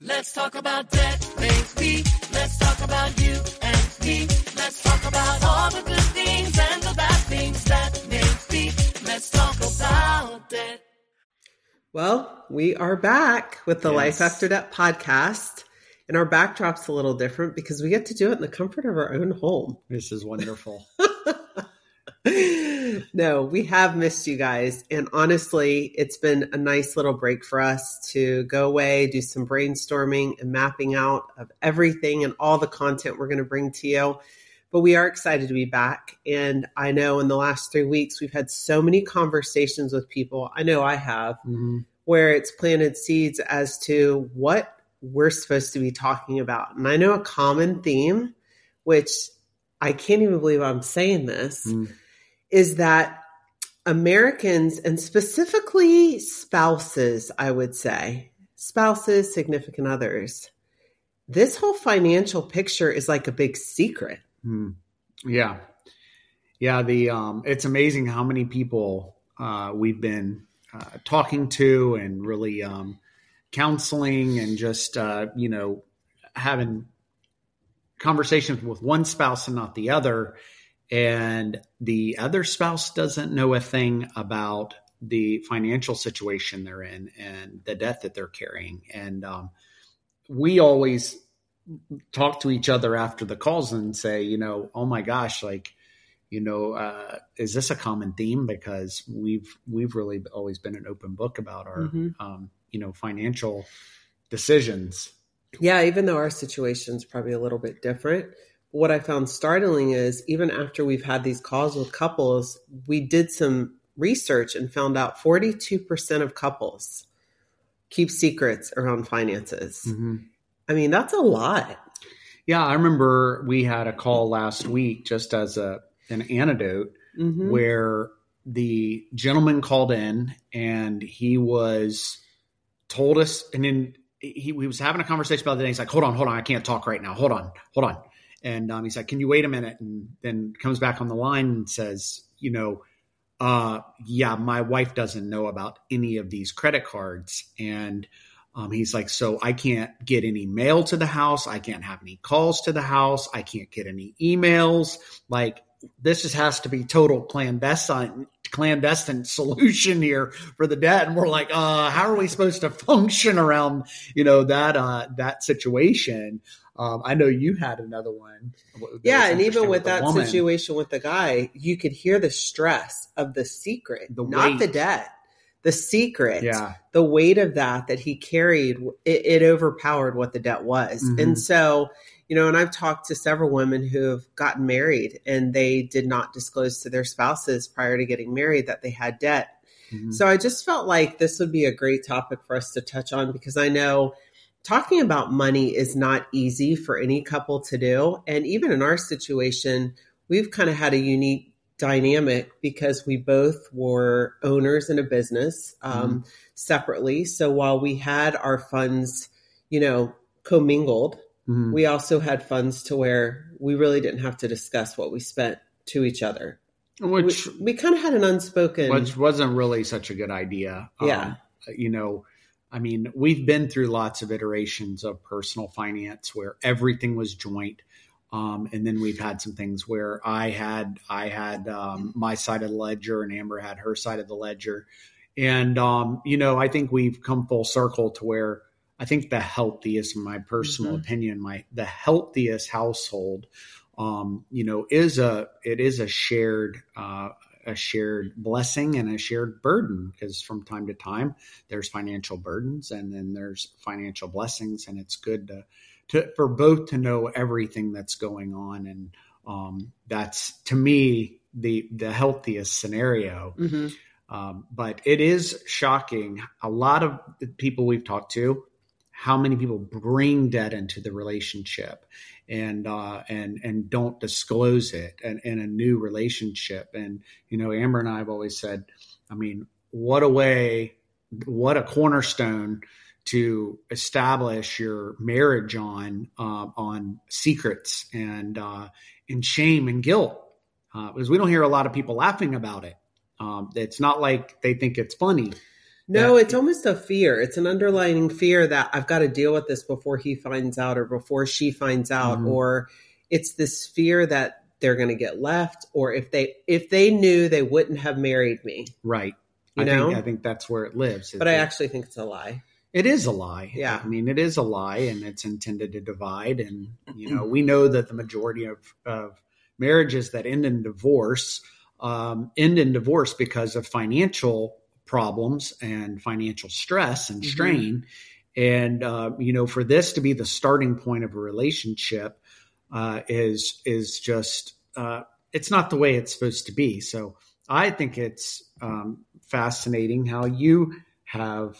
Let's talk about debt, baby. Let's talk about you and me. Let's talk about all the good things and the bad things that may be. Let's talk about debt. Well, we are back with the Life After Debt podcast. And our backdrop's a little different because we get to do it in the comfort of our own home. This is wonderful. no, we have missed you guys. And honestly, it's been a nice little break for us to go away, do some brainstorming and mapping out of everything and all the content we're going to bring to you. But we are excited to be back. And I know in the last three weeks, we've had so many conversations with people. I know I have, Mhm. where it's planted seeds as to what we're supposed to be talking about. And I know a common theme, which I can't even believe I'm saying this, Mm. Is that Americans and specifically spouses, I would say, spouses, significant others, this whole financial picture is like a big secret. Mm. Yeah. Yeah. The, um, it's amazing how many people, uh, we've been, uh, talking to and really, um, counseling and just, uh, you know, having conversations with one spouse and not the other. And the other spouse doesn't know a thing about the financial situation they're in and the debt that they're carrying. And, um, we always talk to each other after the calls and say, you know, oh my gosh, like, you know, uh, is this a common theme? Because we've we've really always been an open book about our, Mhm. um, you know, financial decisions. Yeah, even though our situation's probably a little bit different. What I found startling is even after we've had these calls with couples, we did some research and found out 42% of couples keep secrets around finances. I mean, that's a lot. Yeah, I remember we had a call last week just as a an antidote Mhm. where the gentleman called in and he was told us and then he, he was having a conversation about the day. He's like, hold on, hold on. I can't talk right now. Hold on, hold on. And um, he's like, can you wait a minute? And then comes back on the line and says, you know, uh, yeah, my wife doesn't know about any of these credit cards. And um, he's like, so I can't get any mail to the house. I can't have any calls to the house. I can't get any emails. Like this just has to be total clandestine clandestine solution here for the debt. And we're like, uh, how are we supposed to function around, you know, that uh that situation? Um, I know you had another one. Yeah, and even with the that woman. situation with the guy, you could hear the stress of the secret, The not weight. the debt. The secret, Yeah. the weight of that that he carried, it, it overpowered what the debt was. Mhm. And so, you know, and I've talked to several women who have gotten married and they did not disclose to their spouses prior to getting married that they had debt. Mhm. So I just felt like this would be a great topic for us to touch on because I know talking about money is not easy for any couple to do. And even in our situation, we've kind of had a unique dynamic because we both were owners in a business um, separately. So while we had our funds, you know, commingled, Mhm. we also had funds to where we really didn't have to discuss what we spent to each other. which we, we kind of had an unspoken. which wasn't really such a good idea. Yeah. Um, you know, I mean, we've been through lots of iterations of personal finance where everything was joint. Um, and then we've had some things where I had I had um, my side of the ledger and Amber had her side of the ledger, and um, you know I think we've come full circle to where I think the healthiest, in my personal Mhm. opinion, my the healthiest household, um, you know, is a it is a shared uh, a shared blessing and a shared burden because from time to time there's financial burdens and then there's financial blessings and it's good to, to for both to know everything that's going on and um, that's to me the the healthiest scenario Mhm. um, but it is shocking a lot of the people we've talked to how many people bring debt into the relationship and uh, and and don't disclose it in, in a new relationship. And you know, Amber and I have always said, I mean, what a way, what a cornerstone to establish your marriage on uh, on secrets and uh, and shame and guilt, uh, because we don't hear a lot of people laughing about it. Um, it's not like they think it's funny. No, That- it's almost a fear. It's an underlying fear that I've got to deal with this before he finds out or before she finds out Mhm. or it's this fear that they're going to get left or if they if they knew they wouldn't have married me. right. You I know? think I think that's where it lives. But I actually think it's a lie. It is a lie. Yeah. I mean, it is a lie and it's intended to divide. And, you know, we know that the majority of, of marriages that end in divorce um, end in divorce because of financial problems and financial stress and Mhm. strain. And, uh, you know, for this to be the starting point of a relationship uh, is, is just, uh, it's not the way it's supposed to be. So I think it's um, fascinating how you have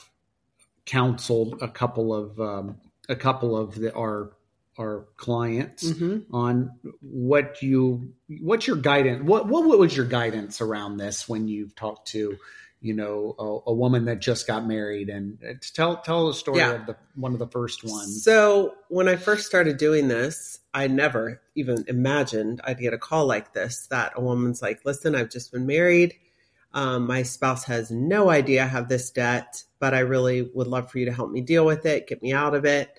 counseled a couple of um, a couple of the, our our clients Mhm. on what you what's your guidance what what was your guidance around this when you've talked to you know a, a woman that just got married and uh, tell tell the story Yeah. of the one of the first ones So when I first started doing this, I never even imagined I'd get a call like this that a woman's like, listen, I've just been married. Um, my spouse has no idea I have this debt, but I really would love for you to help me deal with it, get me out of it.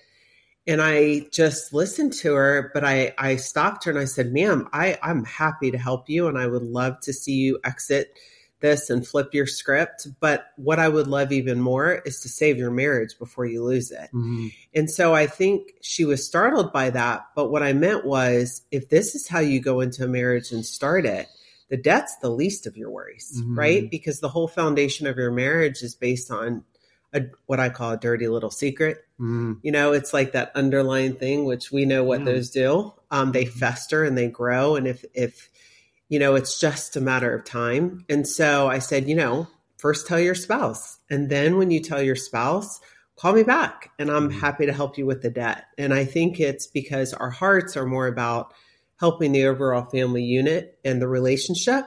And I just listened to her, but I, I stopped her and I said, ma'am, I, I'm happy to help you and I would love to see you exit this and flip your script. But what I would love even more is to save your marriage before you lose it. Mhm. And so I think she was startled by that. But what I meant was if this is how you go into a marriage and start it, the debt's the least of your worries, Mhm. right? Because the whole foundation of your marriage is based on a, what I call a dirty little secret. Mhm. You know, it's like that underlying thing, which we know what Yeah. those do. Um, they Mhm. fester and they grow. And if, if, you know, it's just a matter of time. And so I said, you know, first tell your spouse. And then when you tell your spouse, call me back and I'm Mhm. happy to help you with the debt. And I think it's because our hearts are more about helping the overall family unit and the relationship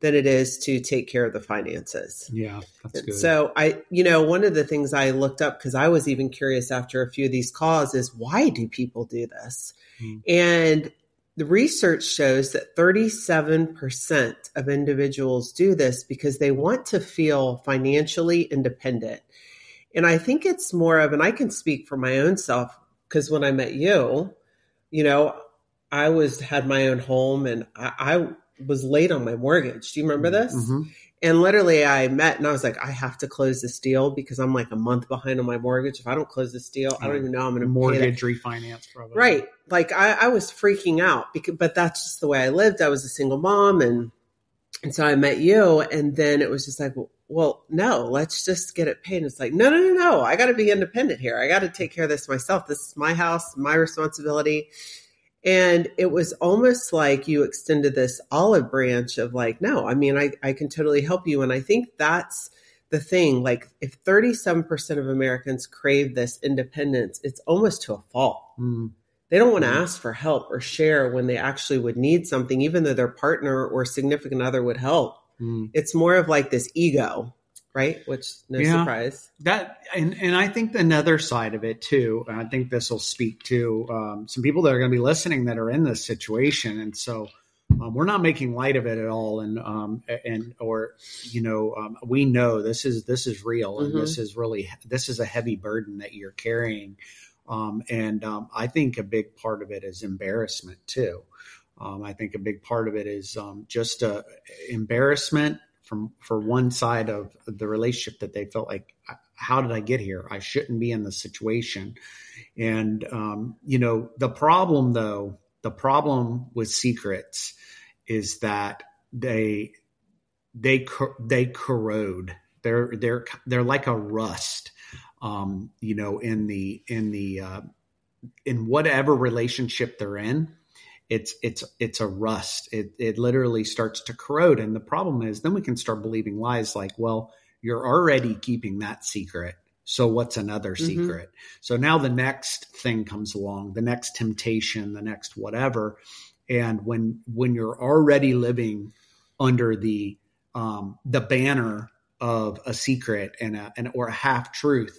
than it is to take care of the finances. yeah that's good So I, you know, one of the things I looked up because I was even curious after a few of these calls is why do people do this? Hmm. And the research shows that 37% of individuals do this because they want to feel financially independent. And I think it's more of, and I can speak for my own self because when I met you, you know, I was had my own home and I, I was late on my mortgage. Do you remember this? Mhm. And literally, I met and I was like, I have to close this deal because I'm like a month behind on my mortgage. If I don't close this deal, I don't even know I'm going to mortgage refinance probably Right. Like I, I was freaking out because, but that's just the way I lived. I was a single mom and, and so I met you and then it was just like, well, well no, let's just get it paid. And it's like, no, no, no, no. I got to be independent here. I got to take care of this myself. This is my house, my responsibility. And it was almost like you extended this olive branch of like, no, I mean, I, I can totally help you. And I think that's the thing. Like, if 37% of Americans crave this independence, it's almost to a fault. Mm. They don't want to Mhm. ask for help or share when they actually would need something, even though their partner or significant other would help. Mm. It's more of like this ego, right? Which, no Yeah. surprise. that and and I think another side of it too, and I think this will speak to um, some people that are going to be listening that are in this situation, and so um, we're not making light of it at all, and um, and or you know um, we know this is this is real, and Mhm. this is really this is a heavy burden that you're carrying, um, and um, I think a big part of it is embarrassment too. Um, I think a big part of it is um, just uh, embarrassment from for one side of the relationship that they felt like how did i get here? I shouldn't be in this situation. And um, you know the problem though the problem with secrets is that they they they corrode. They're they're they're like a rust um, you know in the in the uh, in whatever relationship they're in it's it's it's a rust. It it literally starts to corrode, and the problem is then we can start believing lies like, well, you're already keeping that secret, so what's another Mhm. secret? So now the next thing comes along, the next temptation, the next whatever, and when when you're already living under the um, the banner of a secret and a and or a half truth,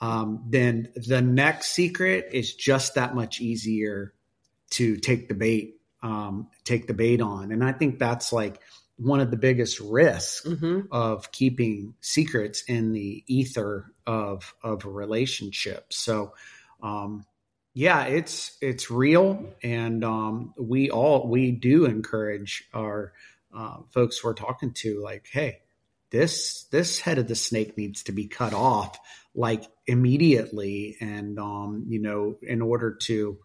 um, then the next secret is just that much easier to take the bait um, take the bait on. And i think that's like one of the biggest risks hmm of keeping secrets in the ether of of a relationship. So, um, yeah, it's it's real, and um, we all we do encourage our uh, folks we're talking to, like, hey, this this head of the snake needs to be cut off like immediately, and um, you know, in order to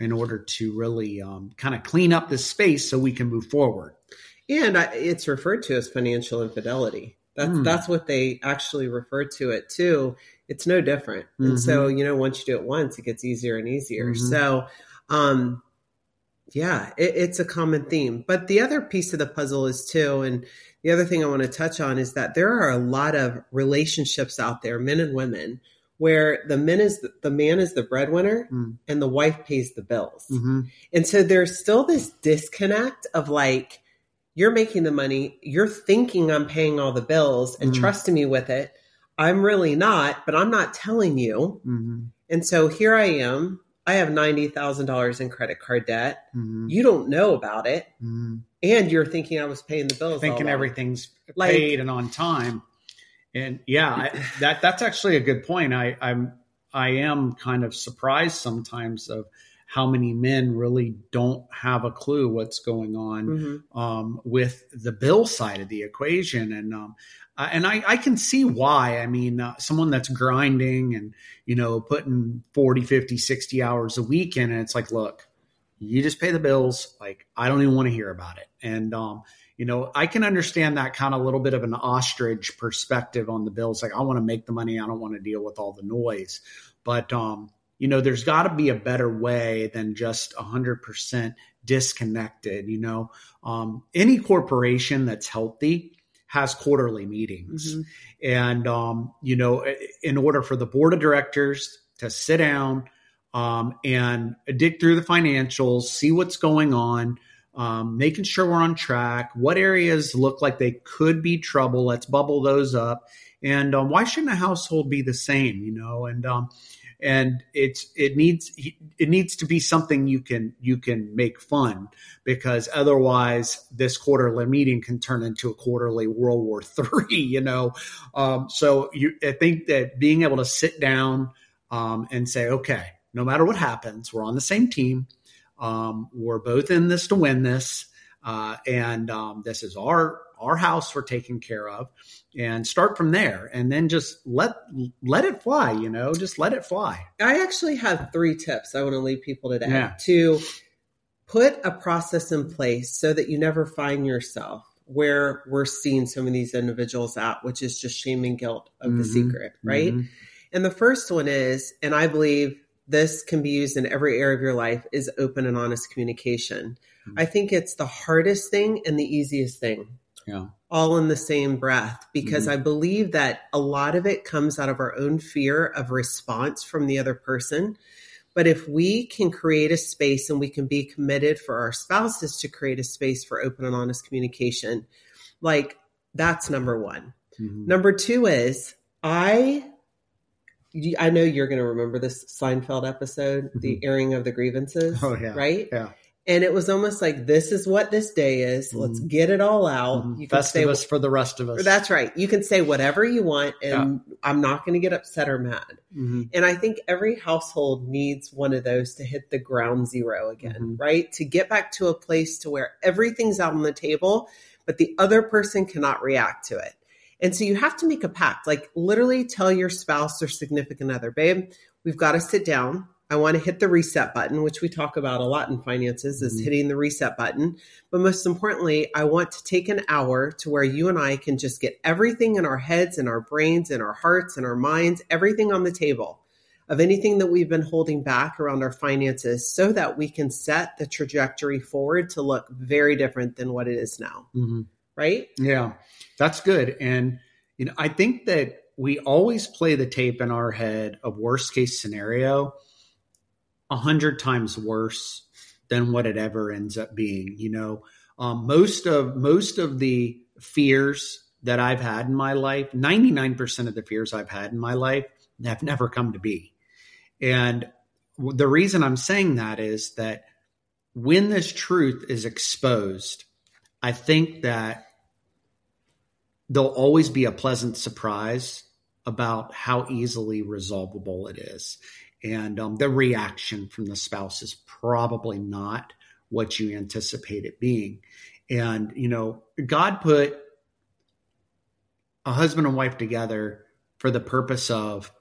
in order to really um, kind of clean up this space so we can move forward. And I, it's referred to as financial infidelity. That's Mm. that's what they actually refer to it too. It's no different. And so, you know, once you do it once, it gets easier and easier. Mhm. So, um, yeah, it, it's a common theme. But the other piece of the puzzle is too, and the other thing I want to touch on is that there are a lot of relationships out there, men and women, where the men is the, the man is the breadwinner Mm. and the wife pays the bills. Mm-hmm. And so there's still this disconnect of like, you're making the money, you're thinking I'm paying all the bills and Mhm. trusting me with it. I'm really not, but I'm not telling you. Mm-hmm. And so here I am. I have $90,000 in credit card debt. Mm-hmm. You don't know about it. Mm-hmm. And you're thinking I was paying the bills. thinking everything's Like- paid and on time. And yeah, I, that that's actually a good point. I, I'm I am kind of surprised sometimes of how many men really don't have a clue what's going on Mhm. um, with the bill side of the equation, and um, uh, and I, I can see why. I mean, uh, someone that's grinding and you know putting 40, 50, 60 hours a week in, and it's like, look, you just pay the bills. Like I don't even want to hear about it, and um, you know, I can understand that kind of little bit of an ostrich perspective on the bills. Like, I want to make the money. I don't want to deal with all the noise. But, um, you know, there's got to be a better way than just 100% disconnected. You know, um, any corporation that's healthy has quarterly meetings. Mhm. And, um, you know, in order for the board of directors to sit down um, and dig through the financials, see what's going on, um, making sure we're on track, what areas look like they could be trouble, let's bubble those up. And um, why shouldn't a household be the same, you know? And, um, and it's it needs it needs to be something you can you can make fun because otherwise this quarterly meeting can turn into a quarterly World War Three. You know, um, so you I think that being able to sit down um, and say, okay, no matter what happens, we're on the same team. Um, we're both in this to win this, uh, and um, this is our our house we're taking care of, and start from there, and then just let let it fly. You know, just let it fly. I actually have three tips I want to leave people today Yeah. to put a process in place so that you never find yourself where we're seeing some of these individuals at, which is just shame and guilt of the Mhm. secret, right? Mhm. And the first one is, and I believe this can be used in every area of your life, is open and honest communication. Mhm. I think it's the hardest thing and the easiest thing Yeah. all in the same breath because Mhm. I believe that a lot of it comes out of our own fear of response from the other person. But if we can create a space and we can be committed for our spouses to create a space for open and honest communication, like that's number one. Mhm. Number two is I. you- I know you're going to remember this Seinfeld episode, the airing of the grievances, Oh, yeah. right? Yeah. And it was almost like this is what this day is. Let's Mhm. get it all out. Mhm. You can say Festivus for the rest of us. that's right. You can say whatever you want, and I'm not going to get upset or mad. Mhm. And I think every household needs one of those to hit the ground zero again, Mhm. right? To get back to a place to where everything's out on the table, but the other person cannot react to it. And so you have to make a pact, like literally tell your spouse or significant other, babe, we've got to sit down. I want to hit the reset button, which we talk about a lot in finances, is Mhm. hitting the reset button. But most importantly, I want to take an hour to where you and I can just get everything in our heads and our brains and our hearts and our minds, everything on the table of anything that we've been holding back around our finances so that we can set the trajectory forward to look very different than what it is now. Mhm. Right? Yeah, that's good. And you know, I think that we always play the tape in our head of worst case scenario a hundred times worse than what it ever ends up being. You know, um, most of most of the fears that I've had in my life, ninety nine percent of the fears I've had in my life have never come to be. And the reason I'm saying that is that when this truth is exposed, I think that there'll always be a pleasant surprise about how easily resolvable it is. And um, the reaction from the spouse is probably not what you anticipate it being. And, you know, God put a husband and wife together for the purpose of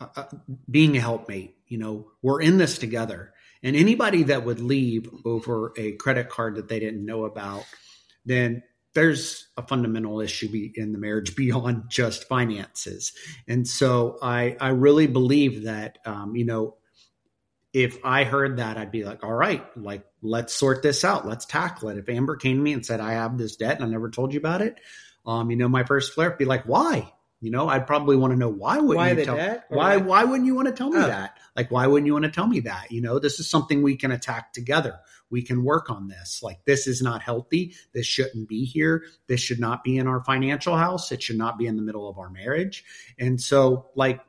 uh, uh, being a helpmate. You know, we're in this together. And anybody that would leave over a credit card that they didn't know about, then there's a fundamental issue in the marriage beyond just finances. And so I, I really believe that, um, you know, if I heard that, I'd be like, all right, like, let's sort this out. Let's tackle it. If Amber came to me and said, I have this debt and I never told you about it, um, you know, my first flare would be like, why? You know, I'd probably want to know why wouldn't Why you tell why- why wouldn't you want to tell me Oh. that? Like why wouldn't you want to tell me that? You know, this is something we can attack together. We can work on this. Like this is not healthy. This shouldn't be here. This should not be in our financial house. It should not be in the middle of our marriage. And so like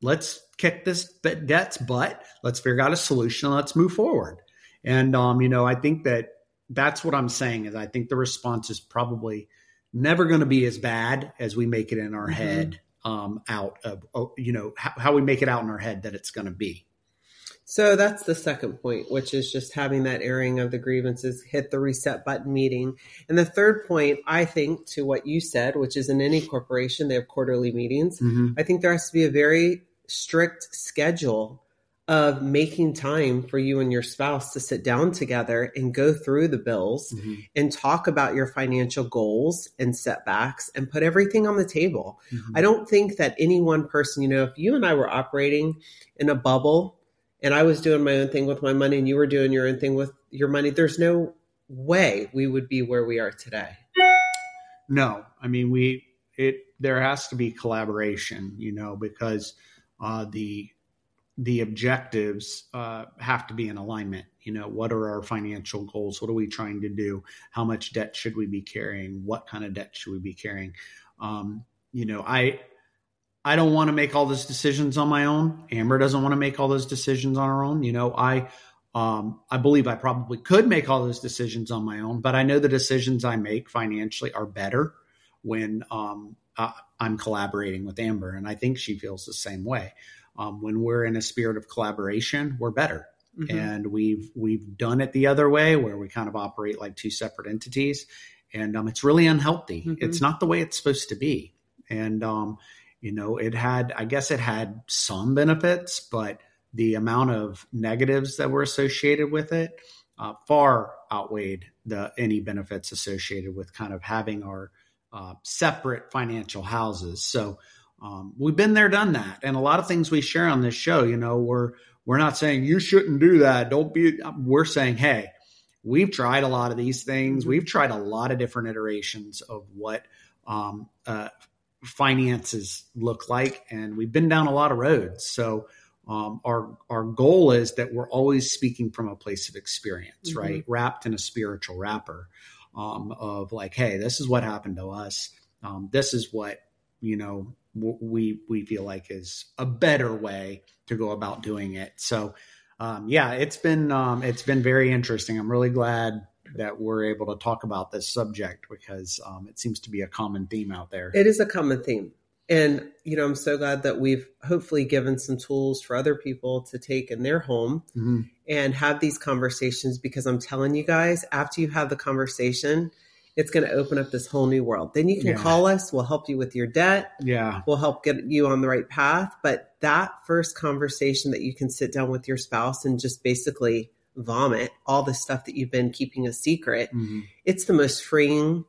let's kick this debt's butt. Let's figure out a solution. Let's move forward. And um, you know, I think that that's what I'm saying is I think the response is probably never going to be as bad as we make it in our Mhm. head um, out of oh, you know how, how we make it out in our head that it's going to be. So that's the second point, which is just having that airing of the grievances, hit the reset button meeting. And the third point, I think, to what you said, which is in any corporation, they have quarterly meetings. I think there has to be a very strict schedule of making time for you and your spouse to sit down together and go through the bills and talk about your financial goals and setbacks and put everything on the table. I don't think that any one person, you know, if you and I were operating in a bubble and I was doing my own thing with my money and you were doing your own thing with your money, there's no way we would be where we are today. No, I mean we it there has to be collaboration, you know, because uh, the the objectives uh, have to be in alignment. You know, what are our financial goals? What are we trying to do? How much debt should we be carrying? What kind of debt should we be carrying? Um, you know, I I don't want to make all those decisions on my own. Amber doesn't want to make all those decisions on her own. You know, I um, I believe I probably could make all those decisions on my own, but I know the decisions I make financially are better when um, uh, I'm collaborating with Amber, and I think she feels the same way. Um, when we're in a spirit of collaboration, we're better, Mhm. and we've we've done it the other way, where we kind of operate like two separate entities, and um, it's really unhealthy. Mhm. It's not the way it's supposed to be, and um, you know, it had I guess it had some benefits, but the amount of negatives that were associated with it uh, far outweighed the any benefits associated with kind of having our uh, separate financial houses. So um, we've been there, done that, and a lot of things we share on this show. You know, we're we're not saying you shouldn't do that. Don't be. We're saying, hey, we've tried a lot of these things. We've tried a lot of different iterations of what um, uh, finances look like, and we've been down a lot of roads. So um, our our goal is that we're always speaking from a place of experience, Mhm. right? Wrapped in a spiritual wrapper um, of like, hey, this is what happened to us. Um, this is what you know we we feel like is a better way to go about doing it. So um, yeah, it's been um, it's been very interesting. I'm really glad that we're able to talk about this subject because um, it seems to be a common theme out there. It is a common theme. And, you know, I'm so glad that we've hopefully given some tools for other people to take in their home Mhm. and have these conversations because I'm telling you guys, after you have the conversation, it's going to open up this whole new world. Then you can Yeah. call us, we'll help you with your debt, Yeah, we'll help get you on the right path. But that first conversation that you can sit down with your spouse and just basically vomit all the stuff that you've been keeping a secret, Mhm. it's the most freeing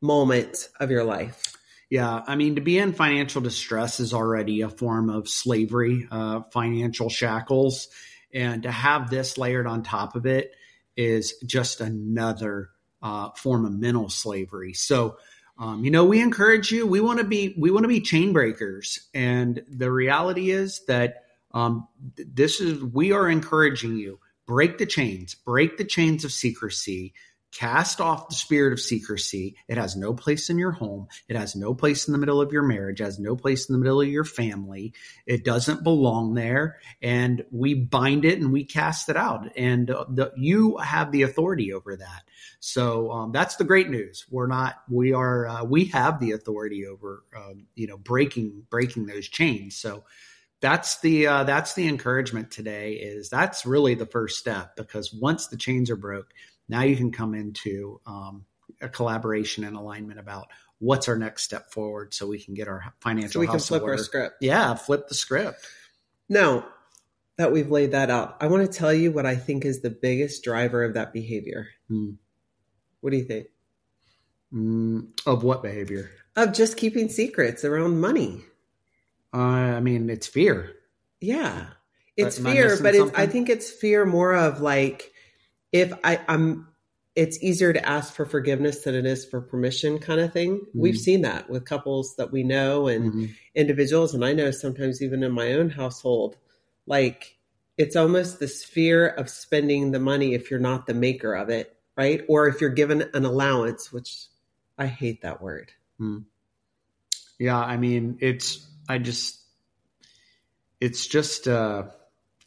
moment of your life. Yeah, I mean, to be in financial distress is already a form of slavery, uh, financial shackles. And to have this layered on top of it is just another uh, form of mental slavery. So, um, you know, we encourage you. We want to be we want to be chain breakers, and the reality is that um, this is we are encouraging you break the chains, break the chains of secrecy. Cast off the spirit of secrecy. It has no place in your home. It has no place in the middle of your marriage. It has no place in the middle of your family. It doesn't belong there. And we bind it and we cast it out. And uh, the, you have the authority over that. So um, that's the great news. We're not. We are. Uh, we have the authority over. Um, you know, breaking breaking those chains. So that's the uh, that's the encouragement today. Is that's really the first step because once the chains are broke, now you can come into um, a collaboration and alignment about what's our next step forward, so we can get our financial. So we can flip our script. Yeah, flip the script. Now that we've laid that out, I want to tell you what I think is the biggest driver of that behavior. Hmm. What do you think? Mm, of what behavior? Of just keeping secrets around money. Uh, I mean, it's fear. Yeah. It's Am fear, but it's. I think it's fear more of like if I, I'm it's easier to ask for forgiveness than it is for permission kind of thing. We've Mhm. seen that with couples that we know and Mhm. individuals and I know sometimes even in my own household like it's almost this fear of spending the money if you're not the maker of it, right? Or if you're given an allowance, which I hate that word. Yeah, I mean, it's I just it's just uh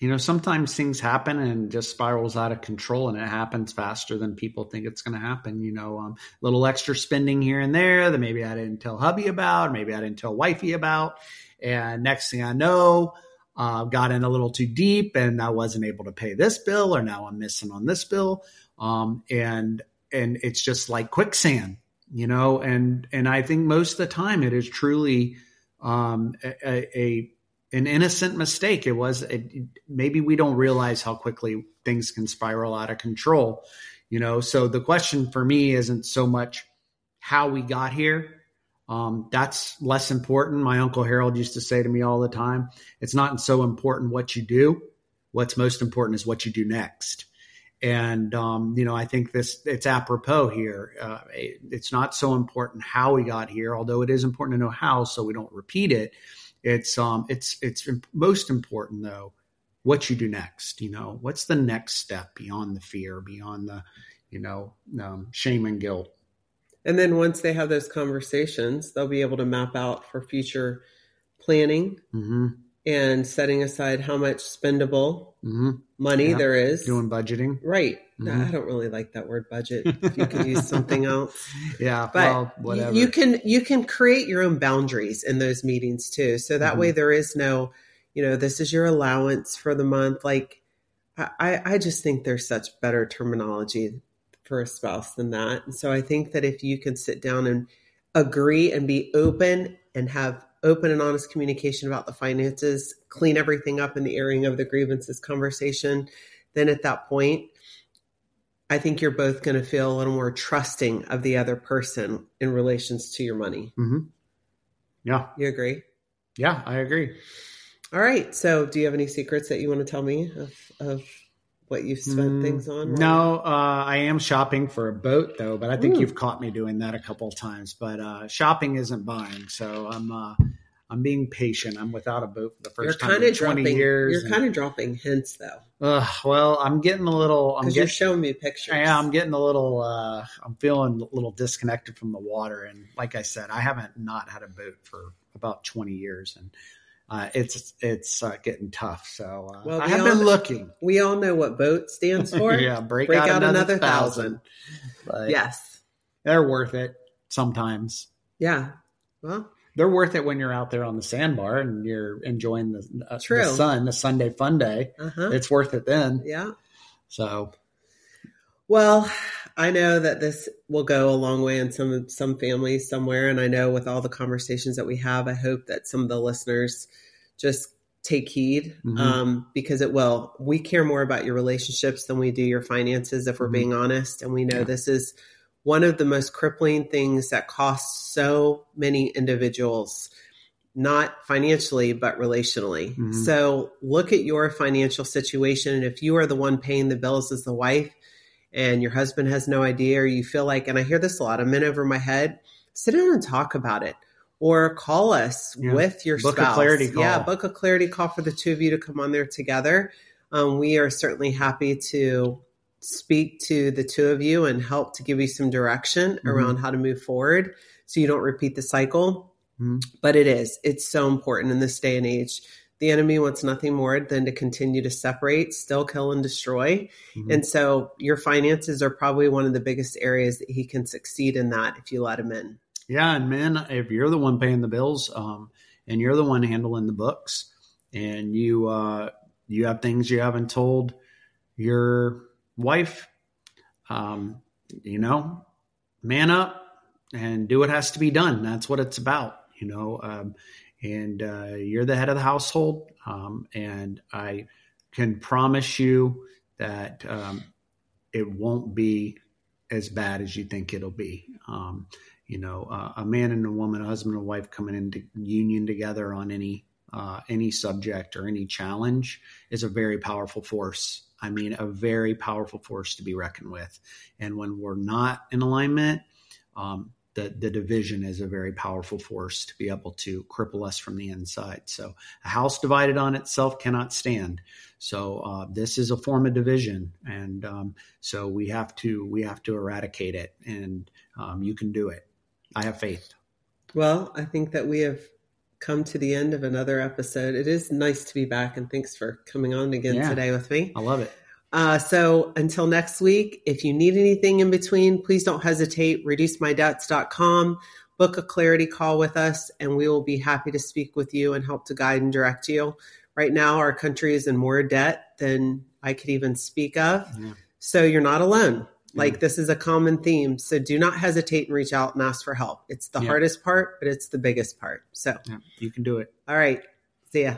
you know, sometimes things happen and just spirals out of control and it happens faster than people think it's going to happen. You know, um, little extra spending here and there that maybe I didn't tell hubby about, maybe I didn't tell wifey about. And next thing I know, uh, got in a little too deep and I wasn't able to pay this bill or now I'm missing on this bill. Um, and, and it's just like quicksand, you know, and, and I think most of the time it is truly, um, a, a, an innocent mistake. It was it, maybe we don't realize how quickly things can spiral out of control, you know. So the question for me isn't so much how we got here. Um, that's less important. My uncle Harold used to say to me all the time, "It's not so important what you do. What's most important is what you do next." And um, you know, I think this it's apropos here. Uh, it, it's not so important how we got here, although it is important to know how, so we don't repeat it it's um it's it's most important though what you do next you know what's the next step beyond the fear beyond the you know um, shame and guilt And then once they have those conversations, they'll be able to map out for future planning mm-hmm. and setting aside how much spendable Mm-hmm. money Yeah. there is. doing budgeting right. Mhm. I don't really like that word budget. If you could use something else. yeah But well whatever you can you can create your own boundaries in those meetings too. So that Mhm. way there is no, you know, this is your allowance for the month. Like I, I I just think there's such better terminology for a spouse than that. And so I think that if you can sit down and agree and be open and have open and honest communication about the finances, clean everything up in the airing of the grievances conversation, then at that point, I think you're both going to feel a little more trusting of the other person in relations to your money. Mhm. yeah You agree? yeah i agree All right. So, do you have any secrets that you want to tell me of, of what you've spent Mm, things on? no uh, i am shopping for a boat though but i think Ooh. you've caught me doing that a couple of times but uh, shopping isn't buying so i'm uh, i'm being patient i'm without a boat for the 1st You're time in of 20 dropping. years You're and- kind of dropping hints though, Ugh, well, I'm getting a little. I'm because you're getting. showing me pictures. Yeah, I'm getting a little. Uh, I'm feeling a little disconnected from the water, and like I said, I haven't not had a boat for about 20 years, and uh, it's it's uh, getting tough. So uh, Well, I have all been looking. We all know what boat stands for. yeah, break, Break out, out another, another thousand. thousand. But Yes. they're worth it sometimes. Yeah. Well, They're worth it when you're out there on the sandbar and you're enjoying the, uh, the sun, the Sunday fun day. uh huh. It's worth it then. Yeah. So Well, I know that this will go a long way in some some families somewhere, and I know with all the conversations that we have, I hope that some of the listeners just take heed Mhm. um, because it will. We care more about your relationships than we do your finances, if we're Mhm. being honest, and we know Yeah. this is one of the most crippling things that costs so many individuals. Not financially, but relationally. Mhm. So look at your financial situation. And if you are the one paying the bills as the wife, and your husband has no idea, or you feel like, and I hear this a lot, I'm in over my head, sit down and talk about it. Or call us Yeah. with your Book a clarity call. Yeah, book a clarity call for the two of you to come on there together. Um, we are certainly happy to speak to the two of you and help to give you some direction Mhm. around how to move forward so you don't repeat the cycle. Mhm. But it is, it's so important in this day and age. The enemy wants nothing more than to continue to separate, still kill, and destroy. Mhm. And so your finances are probably one of the biggest areas that he can succeed in that if you let him in. Yeah, and men, if you're the one paying the bills, um, and you're the one handling the books, and you uh, you have things you haven't told your wife, um, you know, man up and do what has to be done. That's what it's about, you know. Um, and uh, you're the head of the household, um, and I can promise you that um, it won't be as bad as you think it'll be. Um, you know, uh, a man and a woman, a husband and a wife coming into union together on any uh, any subject or any challenge is a very powerful force. I mean, a very powerful force to be reckoned with. And when we're not in alignment, um, the the division is a very powerful force to be able to cripple us from the inside. So, a house divided on itself cannot stand. So, uh, this is a form of division, and um, so we have to we have to eradicate it. And um, you can do it. I have faith. Well, I think that we have come to the end of another episode. It is nice to be back, and thanks for coming on again Yeah. today with me. I love it. Uh, so until next week, if you need anything in between, please don't hesitate. ReduceMyDebts.com. Book a clarity call with us, and we will be happy to speak with you and help to guide and direct you. Right now, our country is in more debt than I could even speak of. Yeah. So you're not alone. Like this is a common theme. So do not hesitate and reach out and ask for help. It's the Yeah. hardest part, but it's the biggest part. So, Yeah, you can do it. all right. See ya.